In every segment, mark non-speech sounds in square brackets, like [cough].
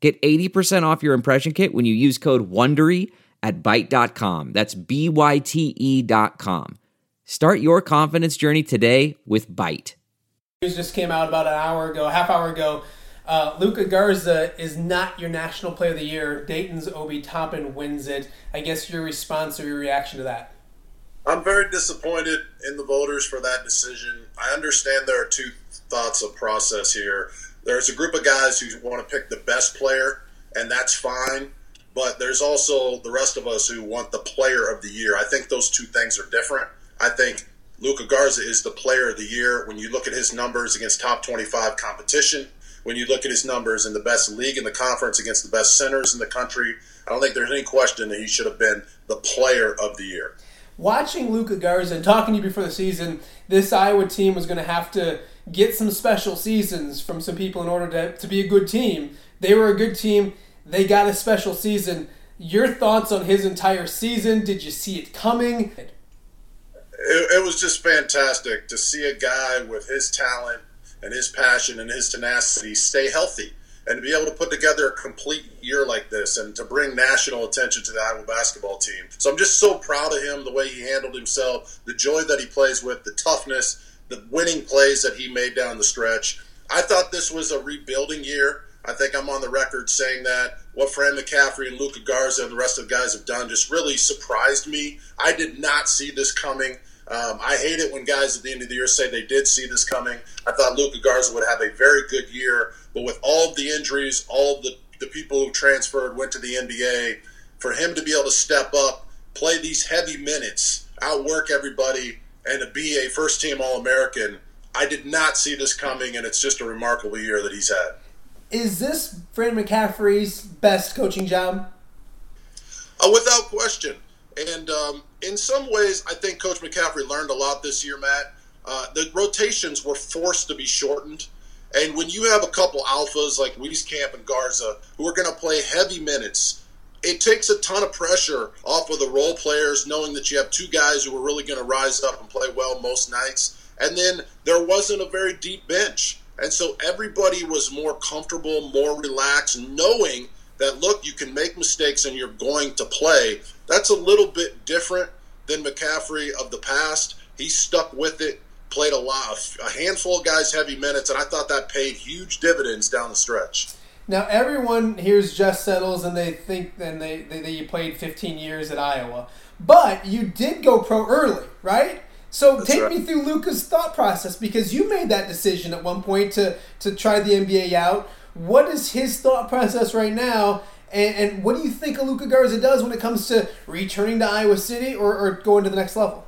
Get 80% off your impression kit when you use code WONDERY at Byte.com. That's B-Y-T-E dot com. Start your confidence journey today with Byte. News just came out about an hour ago, a half hour ago. Uh, Luka Garza is not your National Player of the Year. Dayton's Obi Toppin wins it. I guess your response or your reaction to that? I'm very disappointed in the voters for that decision. I understand there are two thoughts of process here. There's a group of guys who want to pick the best player, and that's fine. But there's also the rest of us who want the player of the year. I think those two things are different. I think Luka Garza is the player of the year when you look at his numbers against top 25 competition, when you look at his numbers in the best league in the conference against the best centers in the country. I don't think there's any question that he should have been the player of the year. Watching Luka Garza and talking to you before the season, this Iowa team was going to have to get some special seasons from some people in order to, to be a good team. They were a good team. They got a special season. Your thoughts on his entire season? Did you see it coming? It, it was just fantastic to see a guy with his talent and his passion and his tenacity stay healthy and to be able to put together a complete year like this and to bring national attention to the Iowa basketball team. So I'm just so proud of him, the way he handled himself, the joy that he plays with, the toughness, the winning plays that he made down the stretch. I thought this was a rebuilding year. I think I'm on the record saying that what Fran McCaffery and Luka Garza and the rest of the guys have done just really surprised me. I did not see this coming. Um, I hate it when guys at the end of the year say they did see this coming. I thought Luka Garza would have a very good year, but with all of the injuries, all the, the people who transferred, went to the NBA, for him to be able to step up, play these heavy minutes, outwork everybody, and to be a first team All American, I did not see this coming, and it's just a remarkable year that he's had. Is this Fran McCaffery's best coaching job? Uh, without question. And um, in some ways, I think Coach McCaffrey learned a lot this year, Matt. Uh, the rotations were forced to be shortened. And when you have a couple alphas like Wieskamp and Garza who are going to play heavy minutes, it takes a ton of pressure off of the role players, knowing that you have two guys who are really going to rise up and play well most nights. And then there wasn't a very deep bench. And so everybody was more comfortable, more relaxed, knowing that, look, you can make mistakes and you're going to play. That's a little bit different than McCaffery of the past. He stuck with it, played a lot, a handful of guys heavy minutes, and I thought that paid huge dividends down the stretch. Now everyone hears Jess Settles and they think and they, they that you played 15 years at Iowa, but you did go pro early, right? So That's take right. me through Luka's thought process because you made that decision at one point to to try the NBA out. What is his thought process right now? And, and what do you think Luka Garza does when it comes to returning to Iowa City or, or going to the next level?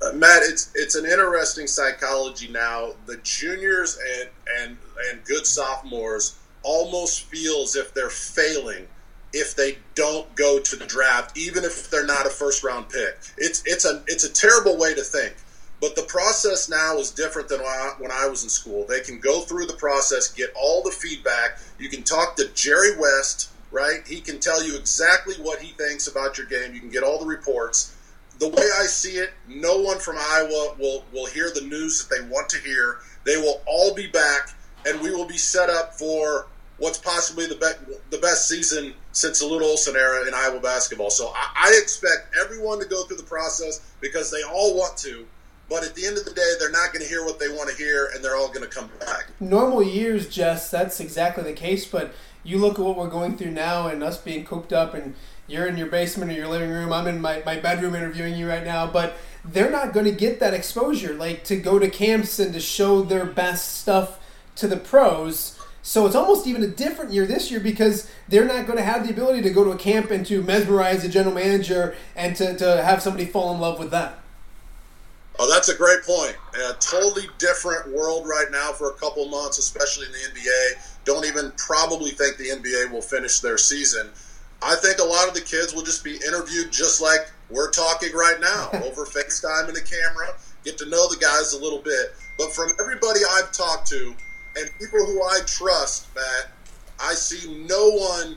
Uh, Matt, it's it's an interesting psychology now. The juniors and and and good sophomores almost feel as if they're failing if they don't go to the draft, even if they're not a first round pick. It's it's a it's a terrible way to think. But the process now is different than when I, when I was in school. They can go through the process, get all the feedback. You can talk to Jerry West, right? He can tell you exactly what he thinks about your game. You can get all the reports. The way I see it, no one from Iowa will will hear the news that they want to hear. They will all be back, and we will be set up for what's possibly the, be- the best season since the Lute Olson era in Iowa basketball. So I, I expect everyone to go through the process because they all want to. But at the end of the day, they're not going to hear what they want to hear, and they're all going to come back. Normal years, Jess, that's exactly the case. But you look at what we're going through now, and us being cooped up, and you're in your basement or your living room. I'm in my, my bedroom interviewing you right now. But they're not going to get that exposure, like to go to camps and to show their best stuff to the pros so it's almost even a different year this year because they're not going to have the ability to go to a camp and to mesmerize a general manager and to, to have somebody fall in love with them. Oh, that's a great point. A totally different world right now for a couple months, especially in the NBA. Don't even probably think the NBA will finish their season. I think a lot of the kids will just be interviewed just like we're talking right now [laughs] over FaceTime and the camera, get to know the guys a little bit. But from everybody I've talked to and people who I trust, Matt, I see no one,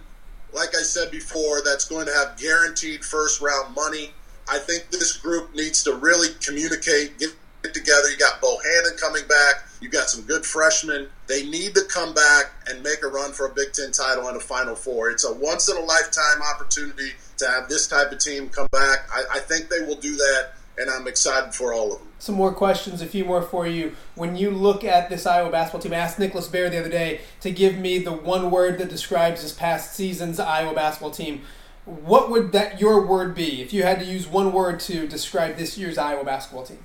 like I said before, that's going to have guaranteed first round money. I think this group needs to really communicate, get together. You got Bohannon coming back. You got some good freshmen. They need to come back and make a run for a Big Ten title and a Final Four. It's a once in a lifetime opportunity to have this type of team come back. I, I think they will do that, and I'm excited for all of them. Some more questions, a few more for you. When you look at this Iowa basketball team, I asked Nicholas Bear the other day to give me the one word that describes this past season's Iowa basketball team. What would that your word be if you had to use one word to describe this year's Iowa basketball team?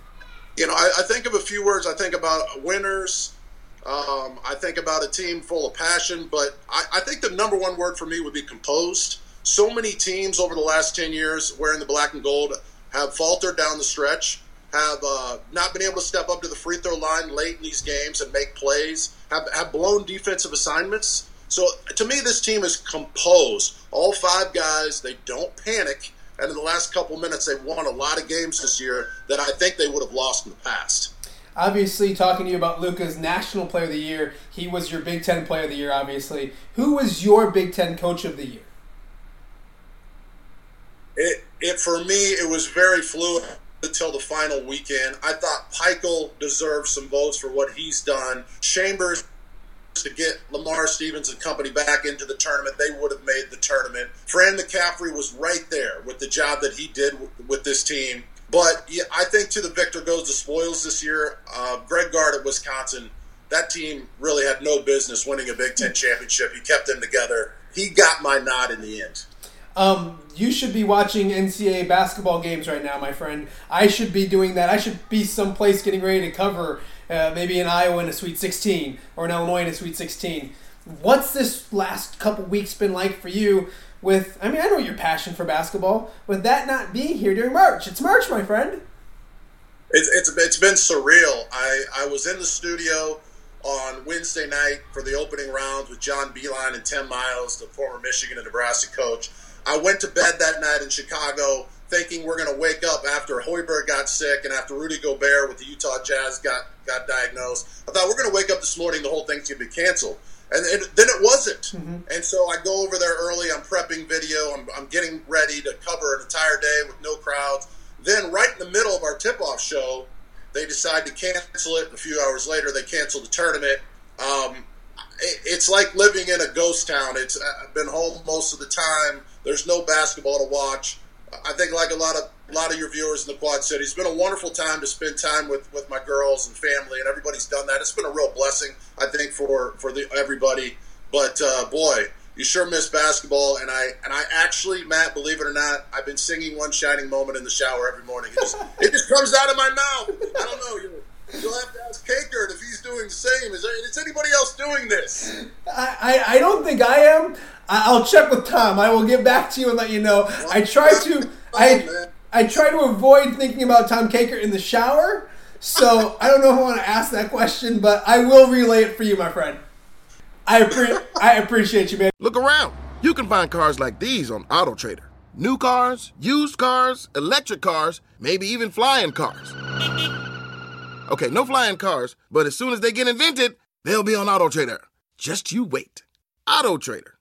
You know, I, I think of a few words. I think about winners. Um, I think about a team full of passion, but I, I think the number one word for me would be composed. So many teams over the last 10 years wearing the black and gold have faltered down the stretch, have uh, not been able to step up to the free throw line late in these games and make plays, have, have blown defensive assignments. So to me, this team is composed. All five guys, they don't panic. And in the last couple minutes, they've won a lot of games this year that I think they would have lost in the past. Obviously, talking to you about Luka's National Player of the Year, he was your Big Ten Player of the Year, obviously. Who was your Big Ten Coach of the Year? It, it for me, it was very fluid until the final weekend. I thought Pikiell deserved some votes for what he's done. Chambers to get Lamar Stevens and company back into the tournament, they would have made the tournament. Fran McCaffery was right there with the job that he did with this team. But yeah, I think to the victor goes the spoils this year. Uh, Greg Gard at Wisconsin, that team really had no business winning a Big Ten championship. He kept them together. He got my nod in the end. Um, you should be watching NCAA basketball games right now, my friend. I should be doing that. I should be someplace getting ready to cover uh, maybe in Iowa in a Sweet 16 or in Illinois in a Sweet 16. What's this last couple weeks been like for you? With I mean, I know your passion for basketball. With that not being here during March, it's March, my friend. It's it's, it's been surreal. I I was in the studio on Wednesday night for the opening rounds with John Beilein and Tim Miles, the former Michigan and Nebraska coach. I went to bed that night in Chicago thinking we're going to wake up after Hoiberg got sick and after Rudy Gobert with the Utah Jazz got got diagnosed. I thought we're going to wake up this morning, the whole thing's going to be canceled. And, and then it wasn't. Mm-hmm. And so I go over there early. I'm prepping video. I'm, I'm getting ready to cover an entire day with no crowds. Then, right in the middle of our tip off show, they decide to cancel it. A few hours later, they cancel the tournament. Um, it, it's like living in a ghost town. It's I've been home most of the time. There's no basketball to watch. I think like a lot of a lot of your viewers in the Quad City, it's been a wonderful time to spend time with, with my girls and family, and everybody's done that. It's been a real blessing, I think, for for the everybody. But uh, boy, you sure miss basketball, and I and I actually, Matt, believe it or not, I've been singing "One Shining Moment" in the shower every morning. It just it just comes out of my mouth. I don't know. You'll, you'll have to ask Kakert if he's doing the same. Is there is anybody else doing this? I, I, I don't think I am. I'll check with Tom. I will get back to you and let you know. I try to [laughs] I oh, I try to avoid thinking about Tom Kakert in the shower. So I don't know if I want to ask that question, but I will relay it for you, my friend. I appre- I appreciate you, man. Look around. You can find cars like these on AutoTrader. New cars, used cars, electric cars, maybe even flying cars. Okay, no flying cars, but as soon as they get invented, they'll be on AutoTrader. Just you wait. AutoTrader.